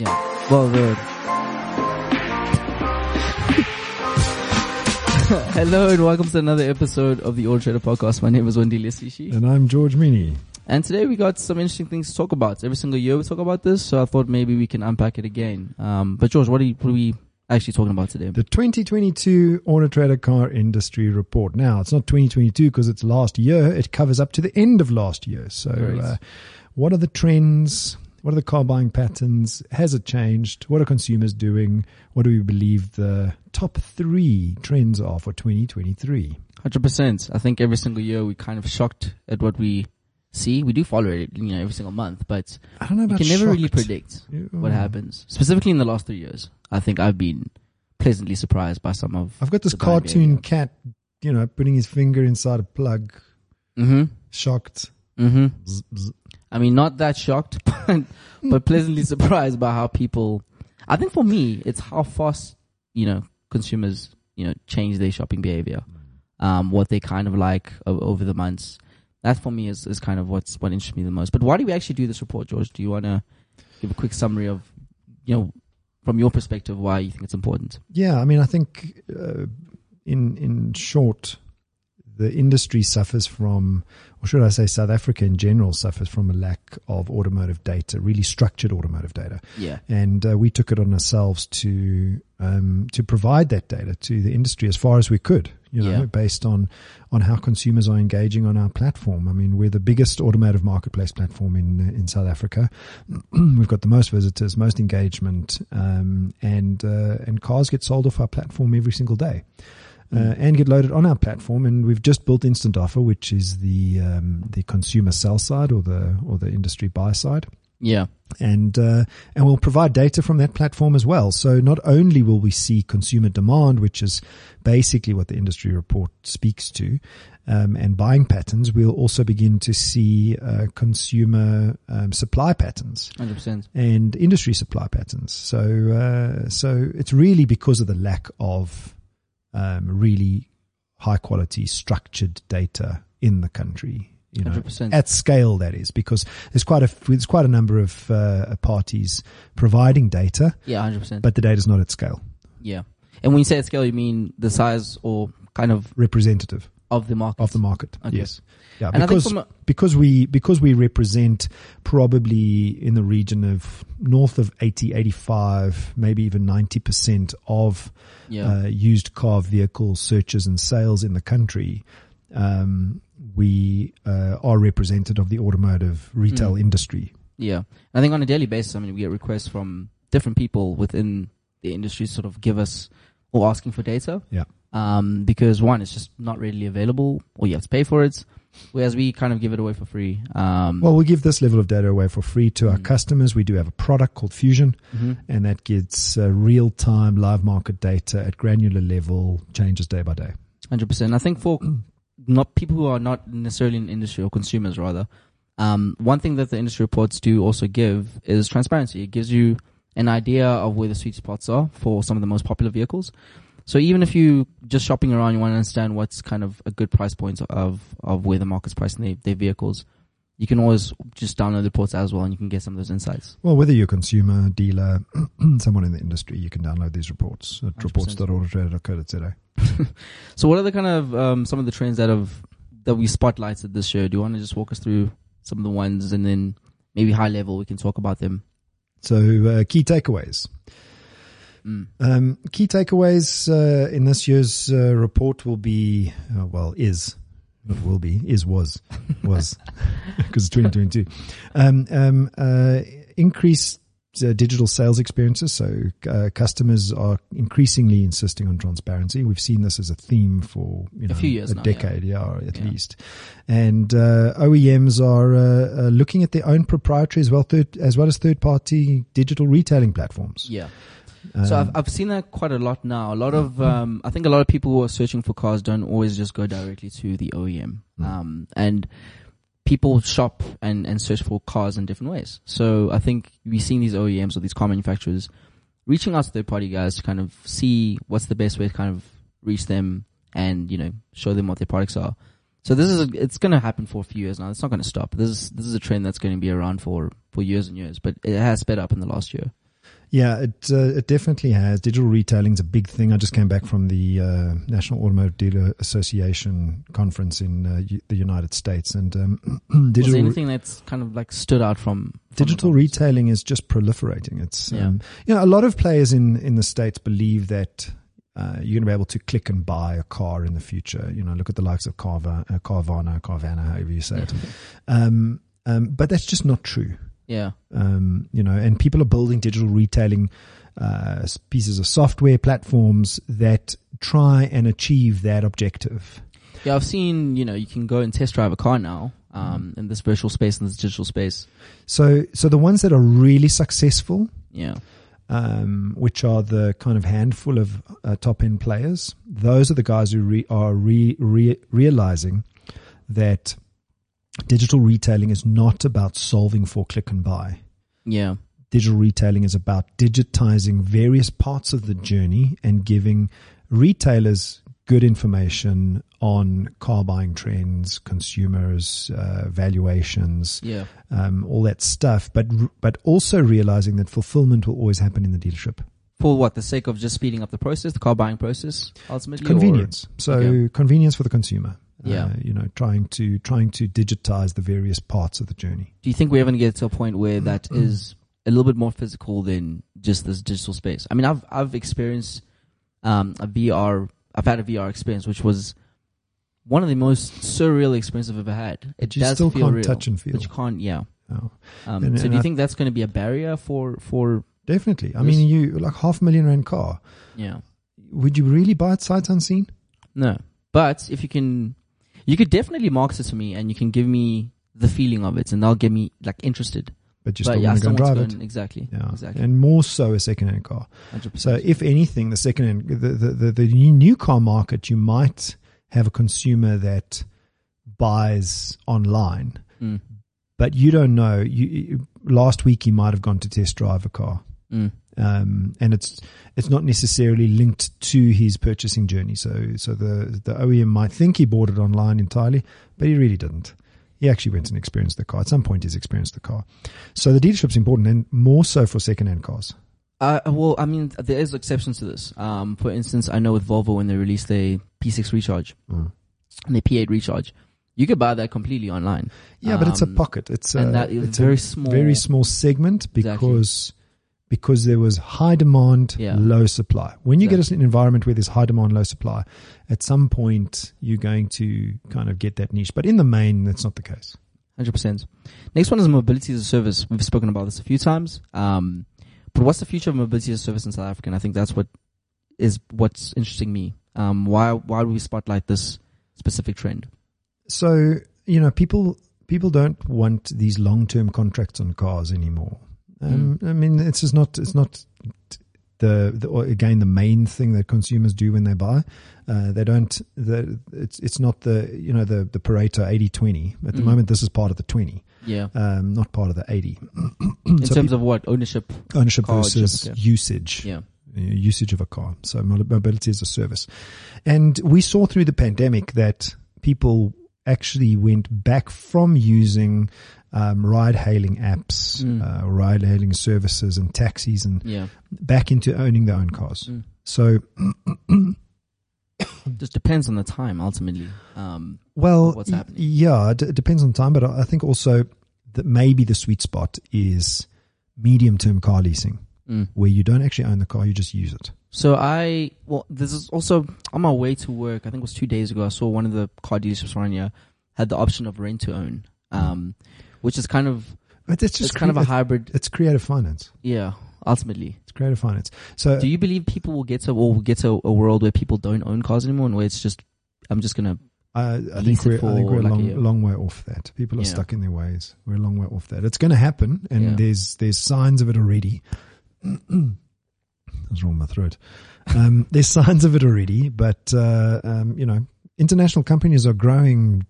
Yeah. Well, the. Hello and welcome to another episode of the Auto Trader Podcast. My name is Wandile Sishi. And I'm George Mienie. And today we got some interesting things to talk about. Every single year we talk about this, so I thought maybe we can unpack it again. Um, but George, what are, you, what are we actually talking about today? The 2022 Auto Trader Car Industry Report. Now, it's not 2022 because it's last year. It covers up to the end of last year. So, uh, what are the trends? What are the car buying patterns? Has it changed? What are consumers doing? What do we believe the top three trends are for 2023? 100%. I think every single year we kind of shocked at what we see. We do follow it, you know, every single month, but I don't know you can never really shocked. predict what happens. Specifically in the last three years, I think I've been pleasantly surprised by some of. I've got this cartoon cat, you know, putting his finger inside a plug, Mm-hmm. shocked. Mm-hmm. I mean, not that shocked, but, but pleasantly surprised by how people. I think for me, it's how fast you know consumers you know change their shopping behavior, um, what they kind of like o- over the months. That for me is, is kind of what's what interests me the most. But why do we actually do this report, George? Do you want to give a quick summary of you know from your perspective why you think it's important? Yeah, I mean, I think uh, in in short, the industry suffers from, or should I say, South Africa in general suffers from a lack of automotive data, really structured automotive data, Yeah. and uh, we took it on ourselves to um, to provide that data to the industry as far as we could. You know, Yeah. based on on how consumers are engaging on our platform. I mean, we're the biggest automotive marketplace platform in in South Africa. We've got the most visitors, most engagement, um, and uh, and cars get sold off our platform every single day. Uh, and get loaded on our platform, and we've just built Instant Offer, which is the um, the consumer sell side or the or the industry buy side Yeah. and uh, and we'll provide data from that platform as well. So not only will we see consumer demand, which is basically what the industry report speaks to, um, and buying patterns, we'll also begin to see uh, consumer um, supply patterns Hundred percent. and industry supply patterns. So uh, so it's really because of the lack of um, really high quality structured data in the country. You know, 100%. at scale that is because there's quite a there's quite a number of uh, parties providing data, Yeah. Hundred percent. but the data is not at scale Yeah. And when you say at scale, you mean the size or kind of representative of the market. of the market. Okay. Yes, yeah, And because a- because we because we represent probably in the region of north of 80, 85, maybe even ninety percent of Yeah. uh, used car vehicle searches and sales in the country. Um, we uh, are represented of the automotive retail Mm. industry. Yeah. I think on a daily basis, I mean, we get requests from different people within the industry sort of give us or asking for data. Yeah. Um, because one, it's just not readily available or you have to pay for it. Whereas we kind of give it away for free. Um, Well, we give this level of data away for free to our Mm. customers. We do have a product called Fusion, mhm. and that gets uh, real time live market data at granular level, changes day by day. Hundred percent. I think for not people who are not necessarily in industry or consumers rather, um, one thing that the industry reports do also give is transparency. It gives you an idea of where the sweet spots are for some of the most popular vehicles. So even if you just shopping around, you want to understand what's kind of a good price point of of where the market's pricing their, their vehicles. You can always just download the reports as well, and you can get some of those insights. Well, whether you're a consumer, dealer, someone in the industry, you can download these reports at 100%. reports.autotrader.co.za. So what are the kind of um, some of the trends that have that we spotlighted this year? Do you want to just walk us through some of the ones, and then maybe high level we can talk about them? So, uh, key takeaways. Mm. Um, key takeaways uh, in this year's uh, report will be, uh, well, is, not will be, is, was, was, because it's 2022. Um, um, uh, increased uh, digital sales experiences. So uh, customers are increasingly insisting on transparency. We've seen this as a theme for you know, a few years a now, yeah. decade, yeah, at Yeah. least. And uh, OEMs are uh, uh, looking at their own proprietary as well, third, as well as third-party digital retailing platforms. Yeah. So Um, I've I've seen that quite a lot now. A lot of um, I think a lot of people who are searching for cars don't always just go directly to the OEM. Mm. Um, and people shop and, and search for cars in different ways. So I think we've seen these OEMs or these car manufacturers reaching out to third party guys to kind of see what's the best way to kind of reach them and, you know, show them what their products are. So this is, a, it's going to happen for a few years now. It's not going to stop. This is, this is a trend that's going to be around for, for years and years, but it has sped up in the last year. Yeah, it uh, it definitely has. Digital retailing is a big thing. I just came back from the uh, National Automotive Dealer Association conference in uh, U- the United States, and um, Was digital there anything that's kind of like stood out from, from digital retailing is just proliferating. It's Yeah. um, you know a lot of players in in the states believe that. Uh, you're going to be able to click and buy a car in the future. You know, look at the likes of Carva, uh, Carvana, Carvana, however you say it. Um, um, but that's just not true. Yeah. um, you know, and people are building digital retailing uh, pieces of software platforms that try and achieve that objective. Yeah, I've seen, you know, you can go and test drive a car now, um, in this virtual space, in this digital space. So, so the ones that are really successful, Yeah. um, which are the kind of handful of uh, top end players, those are the guys who re- are re- re- realizing that digital retailing is not about solving for click and buy. Yeah. digital retailing is about digitizing various parts of the journey and giving retailers good information on car buying trends, consumers, uh, valuations, Yeah. um, all that stuff. But but also realizing that fulfillment will always happen in the dealership. For what? The sake of just speeding up the process, the car buying process, ultimately? or- Convenience. So Okay. convenience for the consumer. Yeah. Uh, you know, trying to trying to digitize the various parts of the journey. Do you think we're ever going to get to a point where that Mm. is a little bit more physical than just this digital space? I mean, I've I've experienced um, a VR. I've had a VR experience, which was one of the most surreal experiences I've ever had. It you does still feel can't real, touch and feel. but you can't. Yeah. Oh, Um, And- so and do you I- think that's going to be a barrier for for definitely. I Yes. mean, you like half a million rand car. yeah? Would you really buy it sight unseen? No, but if you can, you could definitely market it to me, and you can give me the feeling of it, and that'll get me like interested. But but still yeah, going to go and drive it. and, exactly, Yeah, exactly, and more so a second-hand car. 100%. So, if anything, the second-hand, the, the, the, the new car market, you might have a consumer that buys online, Mm, but you don't know. You, you last week he might have gone to test drive a car, mm, um, and it's it's not necessarily linked to his purchasing journey. So, so the the OEM might think he bought it online entirely, but he really didn't. He actually went and experienced the car. At some point, he's experienced the car. So the dealership's important, and more so for second-hand cars. Uh, well, I mean, there is exceptions to this. Um, for instance, I know with Volvo when they released their P6 recharge and their P8 recharge, you could buy that completely online. Yeah, but it's a Um, pocket. It's a and that is it's very a small. very small segment Exactly. Because there was high demand, Yeah. low supply. When you Exactly. get an environment where there's high demand, low supply, at some point you're going to kind of get that niche. But in the main, that's not the case. Hundred percent. Next one is mobility as a service. We've spoken about this a few times. Um, but what's the future of mobility as a service in South Africa? And I think that's what is what's interesting me. Um, why why do we spotlight this specific trend? So you know, people people don't want these long term contracts on cars anymore. Um, Mm. I mean, it's just not it's not the, the again the main thing that consumers do when they buy. Uh, they don't. The, it's it's not the you know the the Pareto 80-20. At the Mm. moment, this is part of the twenty, Yeah, um, not part of the eighty. in So terms of what ownership. ownership versus ownership, usage Yeah, uh, usage of a car. So mobility as a service. And we saw through the pandemic that people actually went back from using um, ride hailing apps, Mm. uh, ride hailing services and taxis and yeah. back into owning their own cars. Mm. So, Just depends on the time ultimately. Um, well, What's happening. yeah, it, depends on time, but I think also that maybe the sweet spot is medium term car leasing mm. where you don't actually own the car, you just use it. So I well, this is also on my way to work. I think it was two days ago. I saw one of the car dealerships around here had the option of rent to own, um, which is kind of But it's just it's kind of a hybrid. it's creative finance. Yeah, ultimately. It's creative finance. So Do you believe people will get to or will get to a world where people don't own cars anymore, and where it's just I'm just gonna I, I think we're, I think we're a like long, year. long way off that. People are Yeah. stuck in their ways. We're a long way off that. It's going to happen, and Yeah. there's there's signs of it already. What's wrong with my throat? Um, there's signs of it already, but uh, um, you know, international companies are growing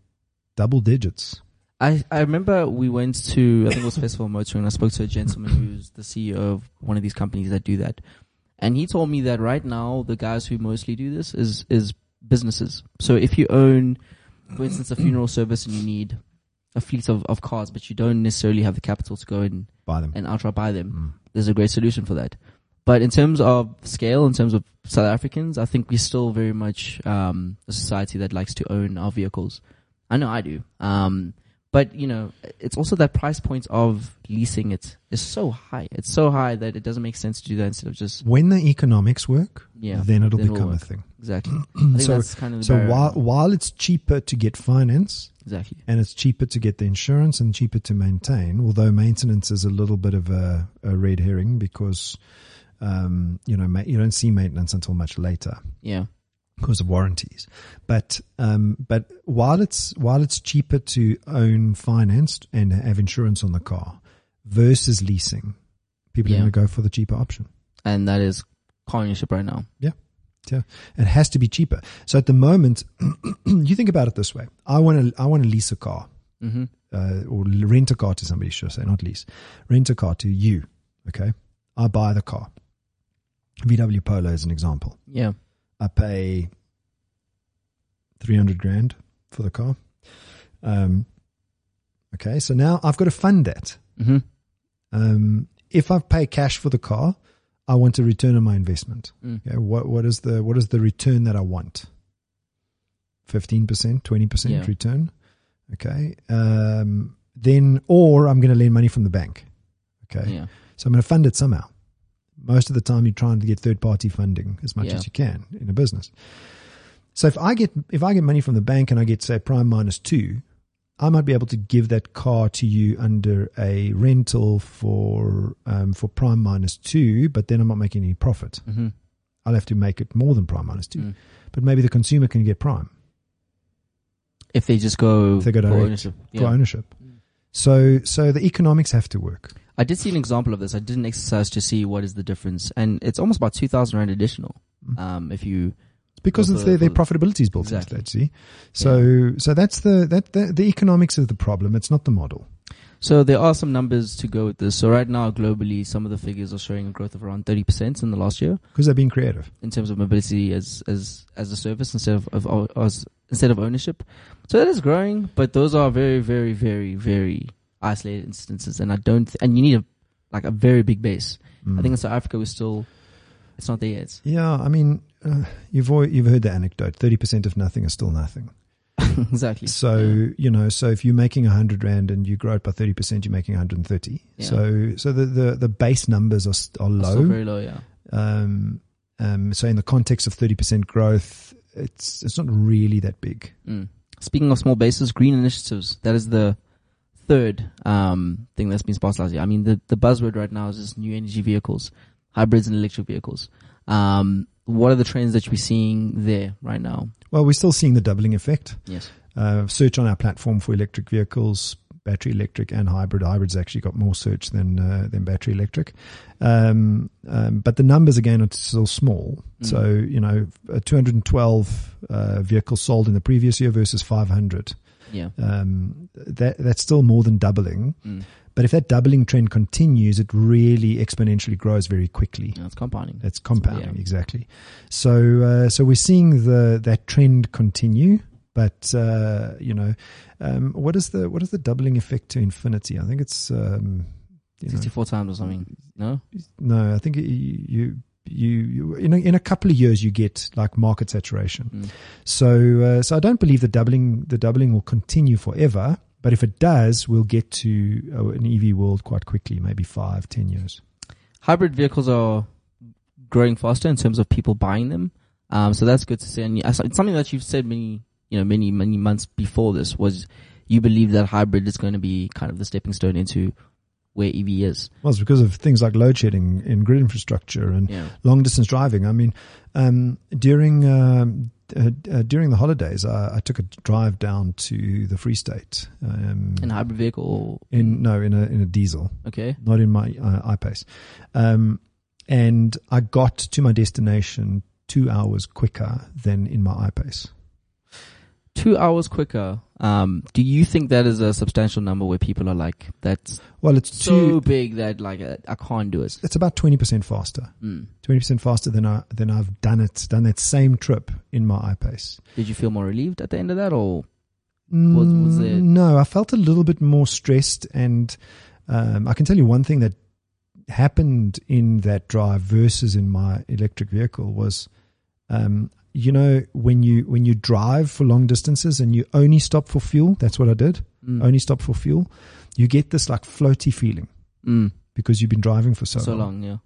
double digits. I, I remember we went to I think it was Festival Motoring and I spoke to a gentleman who's the CEO of one of these companies that do that. And he told me that right now the guys who mostly do this is is businesses. So if you own for instance a funeral service and you need a fleet of, of cars, but you don't necessarily have the capital to go and, Buy them. and outright buy them, Mm. there's a great solution for that. But in terms of scale, in terms of South Africans, I think we're still very much um, a society that likes to own our vehicles. I know I do. Um, but you know, it's also that price point of leasing it is so high. It's so high that it doesn't make sense to do that instead of just When the economics work, yeah. then it'll then it'll become a thing. Exactly. I think So- that's kind of the So barrier. while while it's cheaper to get finance exactly. and it's cheaper to get the insurance and cheaper to maintain, although maintenance is a little bit of a, a red herring because um, you know ma- you don't see maintenance until much later Yeah. Because of warranties. But um, but while it's while it's cheaper to own financed and have insurance on the car versus leasing, people Yeah. are going to go for the cheaper option. And that is car ownership right now. Yeah. Yeah, it has to be cheaper. So at the moment, you think about it this way: I want to I want to lease a car. Mm-hmm. uh, or rent a car to somebody, should I say, not lease. Rent a car to you. Okay. I buy the car. VW Polo is an example. Yeah. I pay 300 grand for the car. Um, okay. So now I've got to fund that. Mm-hmm. Um, if I pay cash for the car, I want a return on my investment. Mm. Okay. What, what is the, what is the return that I want? 15%, 20% Yeah. return. Okay. Um, then, or I'm going to lend money from the bank. Okay. Yeah. So I'm going to fund it somehow. Most of the time, you're trying to get third party funding as much Yeah. as you can in a business. So if I get if I get money from the bank and I get say prime minus two, I might be able to give that car to you under a rental for um, for prime minus two, but then I'm not making any profit. Mm-hmm. I'll have to make it more than prime minus two, Mm. but maybe the consumer can get prime If they just go, If they go for direct ownership. Yeah. ownership. Mm. So so the economics have to work. I did see an example of this. I did an exercise to see what is the difference, and it's almost about two thousand rand additional. Mm. Um, if you because it's the- their, their profitability is built Exactly. into that. See, so so that's the that the, the economics is the problem. It's not the model. So there are some numbers to go with this. So right now, globally, some of the figures are showing a growth of around 30% in the last year because they're being creative. in terms of mobility as as as a service instead of, of, of as, instead of ownership. So that is growing, but those are very, very, very, very isolated instances, and I don't. Th- and you need a like a very big base. I think in South Africa we're still it's not there yet. yeah, I mean, uh, you've al- you've heard the anecdote: thirty percent of nothing is still nothing. exactly. So you know, so if you're making hundred rand and you grow it by thirty percent, you're making one hundred and thirty. Yeah. So so the, the the base numbers are st- are low. very low. Yeah. um, um, so in the context of thirty percent growth, it's it's not really that big. Mm. Speaking of small bases, green initiatives. That is the third um, thing that's been sparked last year. I mean, the, the buzzword right now is just new energy vehicles, hybrids and electric vehicles. Um, what are the trends that we're seeing there right now? Well, we're still seeing the doubling effect. Yes. Uh, search on our platform for electric vehicles, battery electric and hybrid. Hybrid's actually got more search than uh, than battery electric, um, um, but the numbers again are still small. Mm. So you know, uh, 212 uh, vehicles sold in the previous year versus 500. Yeah. Um, that that's still more than doubling. Mm. But if that doubling trend continues, it really exponentially grows very quickly. It's compounding. It's compounding Yeah. exactly. So uh, so we're seeing the that trend continue, but uh, you know, um, what is the what is the doubling effect to infinity? I think it's um, 64 times or something. No? no, I think you you. You, you in a, in a couple of years you get like market saturation. Mm. So uh, so I don't believe the doubling the doubling will continue forever. But if it does, we'll get to uh, an EV world quite quickly, maybe five, ten years. Hybrid vehicles are growing faster in terms of people buying them. Um, so that's good to see. And it's something that you've said many, you know, many, many months before this was you believe that hybrid is going to be kind of the stepping stone into where EV is. Well, it's because of things like load shedding in grid infrastructure and Yeah. long distance driving. I mean, um, during um, uh, uh, during the holidays, I, I took a drive down to the Free State. Um, In a hybrid vehicle. in no, in a in a diesel, Okay. not in my uh, iPace. Um, and I got to my destination two hours quicker than in my iPace. Two hours quicker. Um, do you think that is a substantial number where people are like, that's Well, it's so two. big that like uh, I can't do it? It's about twenty percent faster. Mm. Twenty percent faster than I than I've done it done that same trip in my iPace. Did you feel more relieved at the end of that or? Was- was there- Mm, No, I felt a little bit more stressed, and um, I can tell you one thing that happened in that drive versus in my electric vehicle was, um, you know, when you when you drive for long distances and you only stop for fuel. That's what I did. Mm. Only stop for fuel. You get this like floaty feeling Mm. because you've been driving for so, So, long. long, yeah.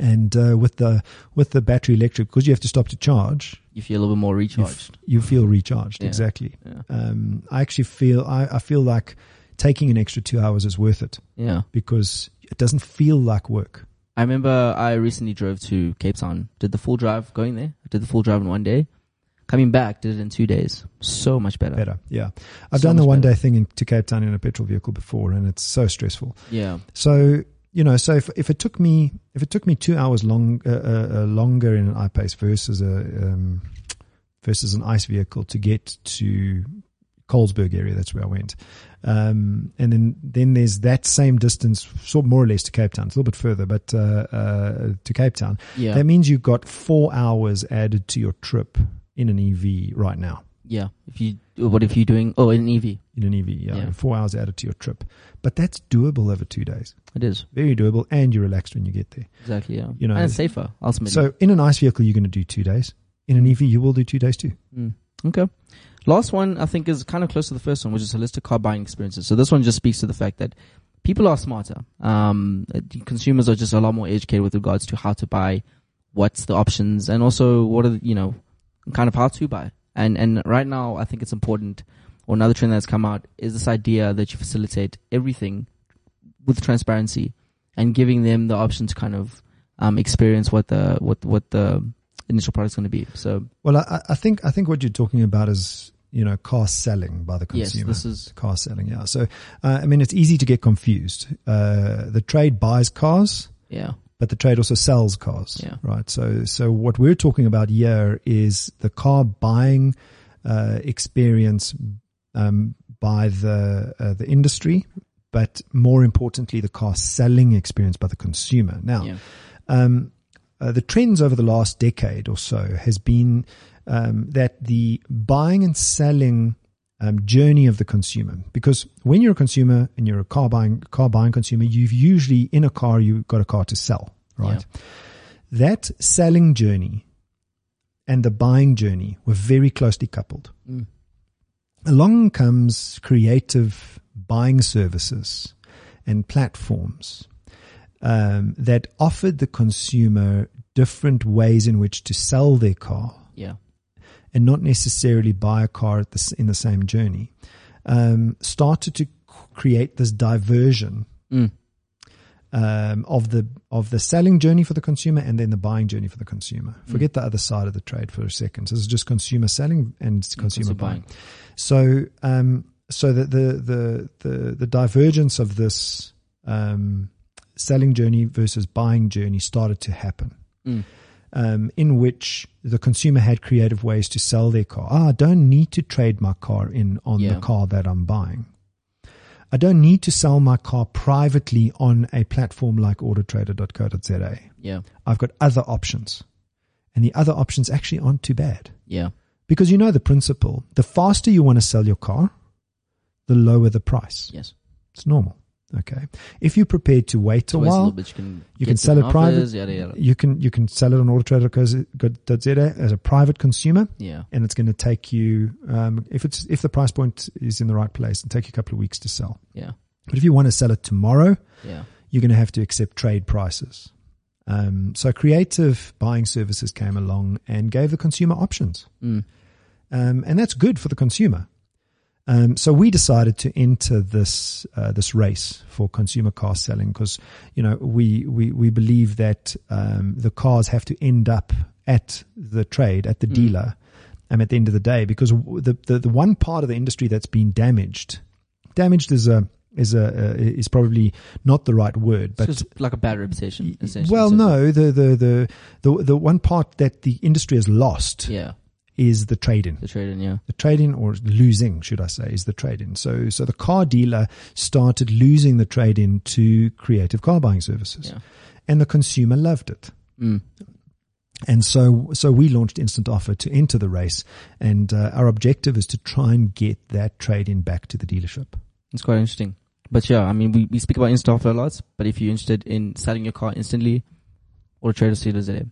And uh, with the with the battery electric, because you have to stop to charge, You feel a little bit more you, f- recharged. you feel recharged. Yeah. Exactly. Yeah. um, I actually feel I, I feel like taking an extra two hours is worth it Yeah. because it doesn't feel like work. I remember I recently drove to Cape Town, did the full drive going there, did the full drive in one day. Coming back, did it in two days. So much better. Better, yeah. I've So done the one better. day thing in, to Cape Town in a petrol vehicle before, and it's so stressful. Yeah. So you know, so if if it took me if it took me two hours long uh, uh, uh, longer in an iPace versus a um, versus an ICE vehicle to get to Colesberg area, that's where I went. Um, and then, then there's that same distance, sort of more or less to Cape Town. It's a little bit further, but uh, uh, to Cape Town. Yeah. That means you've got four hours added to your trip in an EV right now. yeah. If you, what if you're doing, oh, in an EV? In an EV, yeah, Yeah. four hours added to your trip. But that's doable over two days. It is. Very doable, and you're relaxed when you get there. Exactly, yeah. You know, and it's safer, ultimately. So in an ICE vehicle, you're going to do two days. In an EV, you will do two days too. Mm. Okay. Last one, I think, is kind of close to the first one, which is holistic car buying experiences. So this one just speaks to the fact that people are smarter. Um, consumers are just a lot more educated with regards to how to buy, what's the options, and also what are the, you know, kind of how to buy. And and right now, I think it's important. Or another trend that's come out is this idea that you facilitate everything with transparency and giving them the option to kind of um, experience what the what what the initial product is going to be. So Well, I, I think I think what you're talking about is you know car selling by the consumer. yes, this is car selling, yeah. So uh, I mean, it's easy to get confused. Uh, the trade buys cars, yeah but the trade also sells cars, Yeah. right? So so what we're talking about here is the car buying uh, experience um, by the uh, the industry, but more importantly, the car selling experience by the consumer. Now, yeah um, uh, the trends over the last decade or so has been um, that the buying and selling um, journey of the consumer. Because when you're a consumer and you're a car buying car buying consumer, you've usually in a car you've got a car to sell, right? That selling journey and the buying journey were very closely coupled. Mm. Along comes creative buying services and platforms um, that offered the consumer different ways in which to sell their car yeah and not necessarily buy a car at the, in the same journey, um, started to create this diversion mm. um, of the of the selling journey for the consumer and then the buying journey for the consumer. Mm. Forget the other side of the trade for a second. So this is just consumer selling and consumer consumer buying. buying. So, um, so the, the, the, the, the divergence of this, um, selling journey versus buying journey started to happen. Mm. Um, in which the consumer had creative ways to sell their car. Ah, I don't need to trade my car in on Yeah. the car that I'm buying. I don't need to sell my car privately on a platform like autotrader.co.za. yeah I've got other options. And the other options actually aren't too bad. yeah Because you know the principle. The faster you want to sell your car, the lower the price. yes It's normal. Okay. If you're prepared to wait a while, you can you can sell it private. yada yada you can you can sell it on autotrader.co.za as a private consumer, yeah and it's going to take you um, if it's if the price point is in the right place, it'll take you a couple of weeks to sell. yeah But if you want to sell it tomorrow, yeah you're going to have to accept trade prices. Um, so creative buying services came along and gave the consumer options. mm. um, and that's good for the consumer. Um, so we decided to enter this uh, this race for consumer car selling because you know we we we believe that um, the cars have to end up at the trade at the Mm. dealer, um, at the end of the day because the, the the one part of the industry that's been damaged, damaged is a is a uh, is probably not the right word, but just like a bad reputation essentially well, So- no, the, the the the the one part that the industry has lost yeah is the trade in the trading yeah the trade-in or losing, should I say, is the trade-in. So, so the car dealer started losing the trade-in to creative car buying services yeah and the consumer loved it. mm. And so, so we launched Instant Offer to enter the race, and uh, our objective is to try and get that trade in back to the dealership. It's quite interesting. But yeah, I mean, we, we speak about instant offer a lot, but if you're interested in selling your car instantly, or trade dealers there.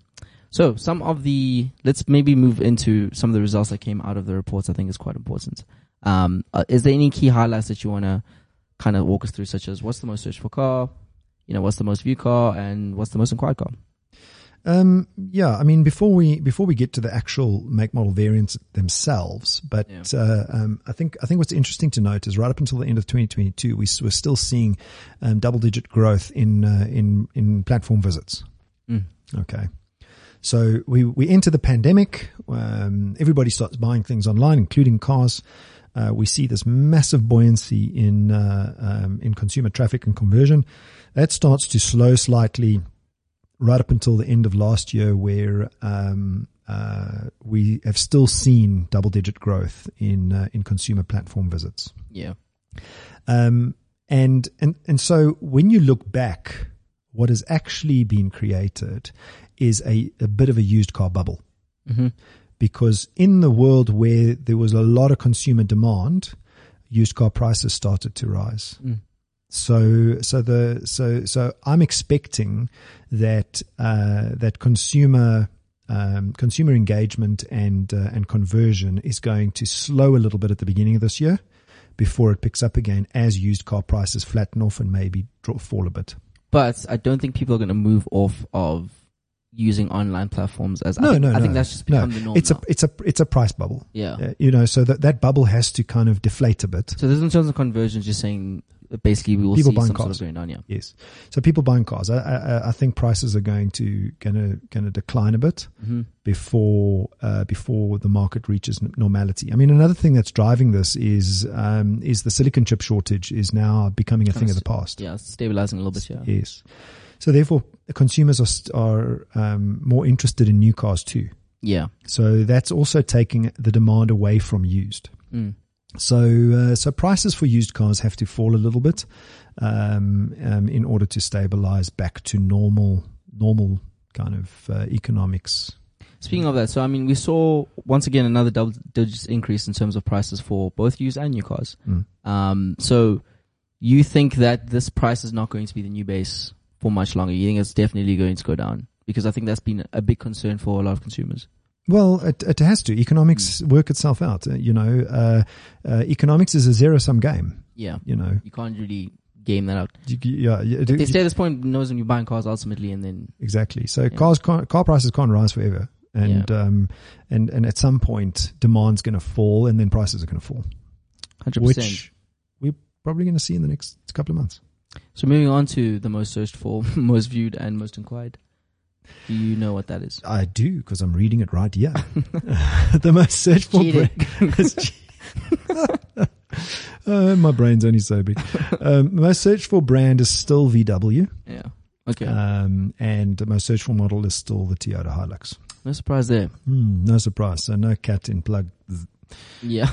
So some of the, let's maybe move into some of the results that came out of the reports. I think is quite important. Um, uh, is there any key highlights that you want to kind of walk us through, such as what's the most searched for car, you know, what's the most viewed car, and what's the most inquired car? Um, yeah, I mean, before we before we get to the actual make model variants themselves, but Yeah. uh, um, I think I think what's interesting to note is right up until the end of 2022, we we're still seeing um, double digit growth in uh, in in platform visits. Mm. Okay. So we, we enter the pandemic. Um, everybody starts buying things online, including cars. Uh, we see this massive buoyancy in, uh, um, in consumer traffic and conversion. That starts to slow slightly right up until the end of last year where, um, uh, we have still seen double digit growth in, uh, in consumer platform visits. Yeah. Um, and, and, and so when you look back, what has actually been created is a, a bit of a used car bubble hmm because in the world where there was a lot of consumer demand, used car prices started to rise. Mm. So, so the, so, so I'm expecting that, uh, that consumer, um, consumer engagement and, uh, and conversion is going to slow a little bit at the beginning of this year before it picks up again as used car prices flatten off and maybe drop, fall a bit. But I don't think people are going to move off of using online platforms as I No, think, no, I think no. that's just No, become the norm. it's now. a, it's a, it's a price bubble. yeah. Uh, you know, so that, that bubble has to kind of deflate a bit. So this in terms of conversions, you're saying basically we will People see buying some sort cars. of going down. Yeah. Yes. So people buying cars. I, I, I think prices are going to gonna gonna decline a bit hmm before uh, before the market reaches normality. I mean, another thing that's driving this is um, is the silicon chip shortage is now becoming a Kind thing of of the past. Yeah, stabilizing a little bit. Yeah. Yes. So therefore, consumers are are um, more interested in new cars too. Yeah. So that's also taking the demand away from used. Mm. So, uh, so prices for used cars have to fall a little bit, um, um, in order to stabilize back to normal, normal kind of, uh, economics. Speaking of that, so I mean, we saw once again another double digit increase in terms of prices for both used and new cars. Mm. Um, so you think that this price is not going to be the new base for much longer? You think it's definitely going to go down? Because I think that's been a big concern for a lot of consumers. Well, it, it has to. Economics work itself out. Uh, you know, uh, uh, economics is a zero sum game. Yeah. You know, You can't really game that out. you, yeah, you- They stay at this point knows when you're buying cars ultimately and then Exactly. So cars can't, car prices can't rise forever. And, um, and, and at some point demand's going to fall and then prices are going to fall, 100%. which we're probably going to see in the next couple of months. So moving on to the most searched for, most viewed and most inquired. Do you know what that is? I do because I'm reading it right here. the most searched for brand. uh, my brain's only so big. Um, most searched for brand is still VW, Yeah. Okay. um, and my most searched for model is still the Toyota Hilux. no surprise there. Hmm, no surprise. So no cat in plug. Yeah.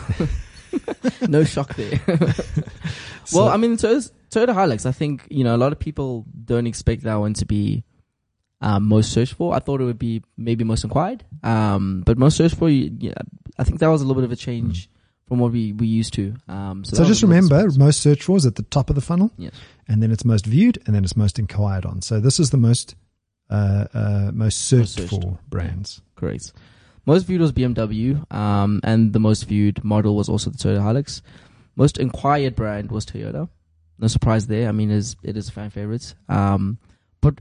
no shock there. So- well, I mean, Toyota, Toyota Hilux, I think, you know, a lot of people don't expect that one to be um, most searched for. I thought it would be maybe most inquired. Um, but most searched for, yeah, I think that was a little bit of a change from what we, we used to. Um, so So just remember, most searched for is at the top of the funnel, Yes. and then it's most viewed, and then it's most inquired on. So this is the most uh, uh, most searched, searched. for brands. Correct. Most viewed was BMW, um, and the most viewed model was also the Toyota Hilux. Most inquired brand was Toyota. No surprise there. I mean, it is, it is a fan favorite. Um, but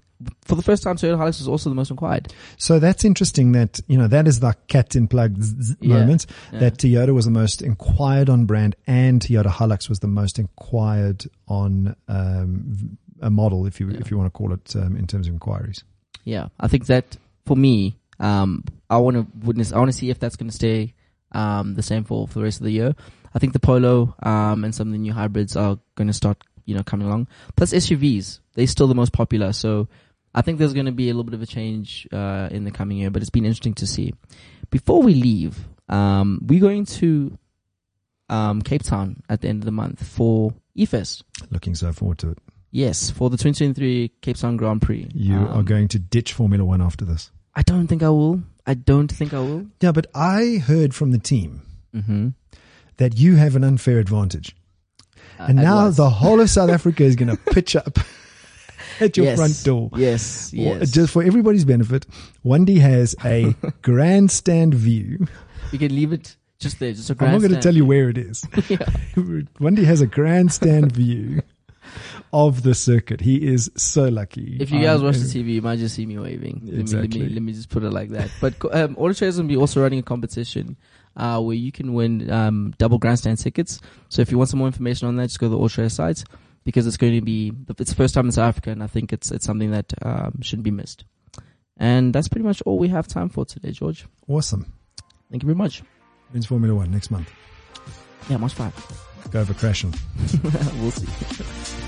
for the first time, Toyota Hilux was also the most inquired. So that's interesting. That you know that is the cat in plug z- z- Yeah. moment. Yeah. That Toyota was the most inquired on brand, and Toyota Hilux was the most inquired on um, a model, if you Yeah. if you want to call it um, in terms of inquiries. Yeah, I think that for me, um, I want to witness. I want to see if that's going to stay um, the same for, for the rest of the year. I think the Polo um, and some of the new hybrids are going to start, you know, coming along. Plus SUVs, they're still the most popular. So I think there's going to be a little bit of a change uh, in the coming year. But it's been interesting to see. Before we leave, um, we're going to um, Cape Town at the end of the month for eFest. Looking so forward to it. Yes, for the 2023 Cape Town Grand Prix. You Um, are going to ditch Formula One after this. I don't think I will. I don't think I will. Yeah, but I heard from the team Mm-hmm. that you have an unfair advantage. Uh, and now the whole of South Africa is going to pitch up at your yes. front door. Yes, yes. Just for everybody's benefit, Wendy has a grandstand view. you can leave it just there, just a I'm not going to tell you where it is. Wendy has a grandstand view of the circuit. He is so lucky. If you guys Um, watch the TV, you might just see me waving. Let me, let me let me just put it like that. But um, Auto Trader's will be also running a competition uh, where you can win um, double grandstand tickets. So if you want some more information on that, just go to the Auto Trader site because it's going to be it's the first time in South Africa, and I think it's it's something that um, shouldn't be missed. And that's pretty much all we have time for today, George. Awesome. Thank you very much. Men's Formula One next month. Yeah, March five. Go over crashing. we'll see.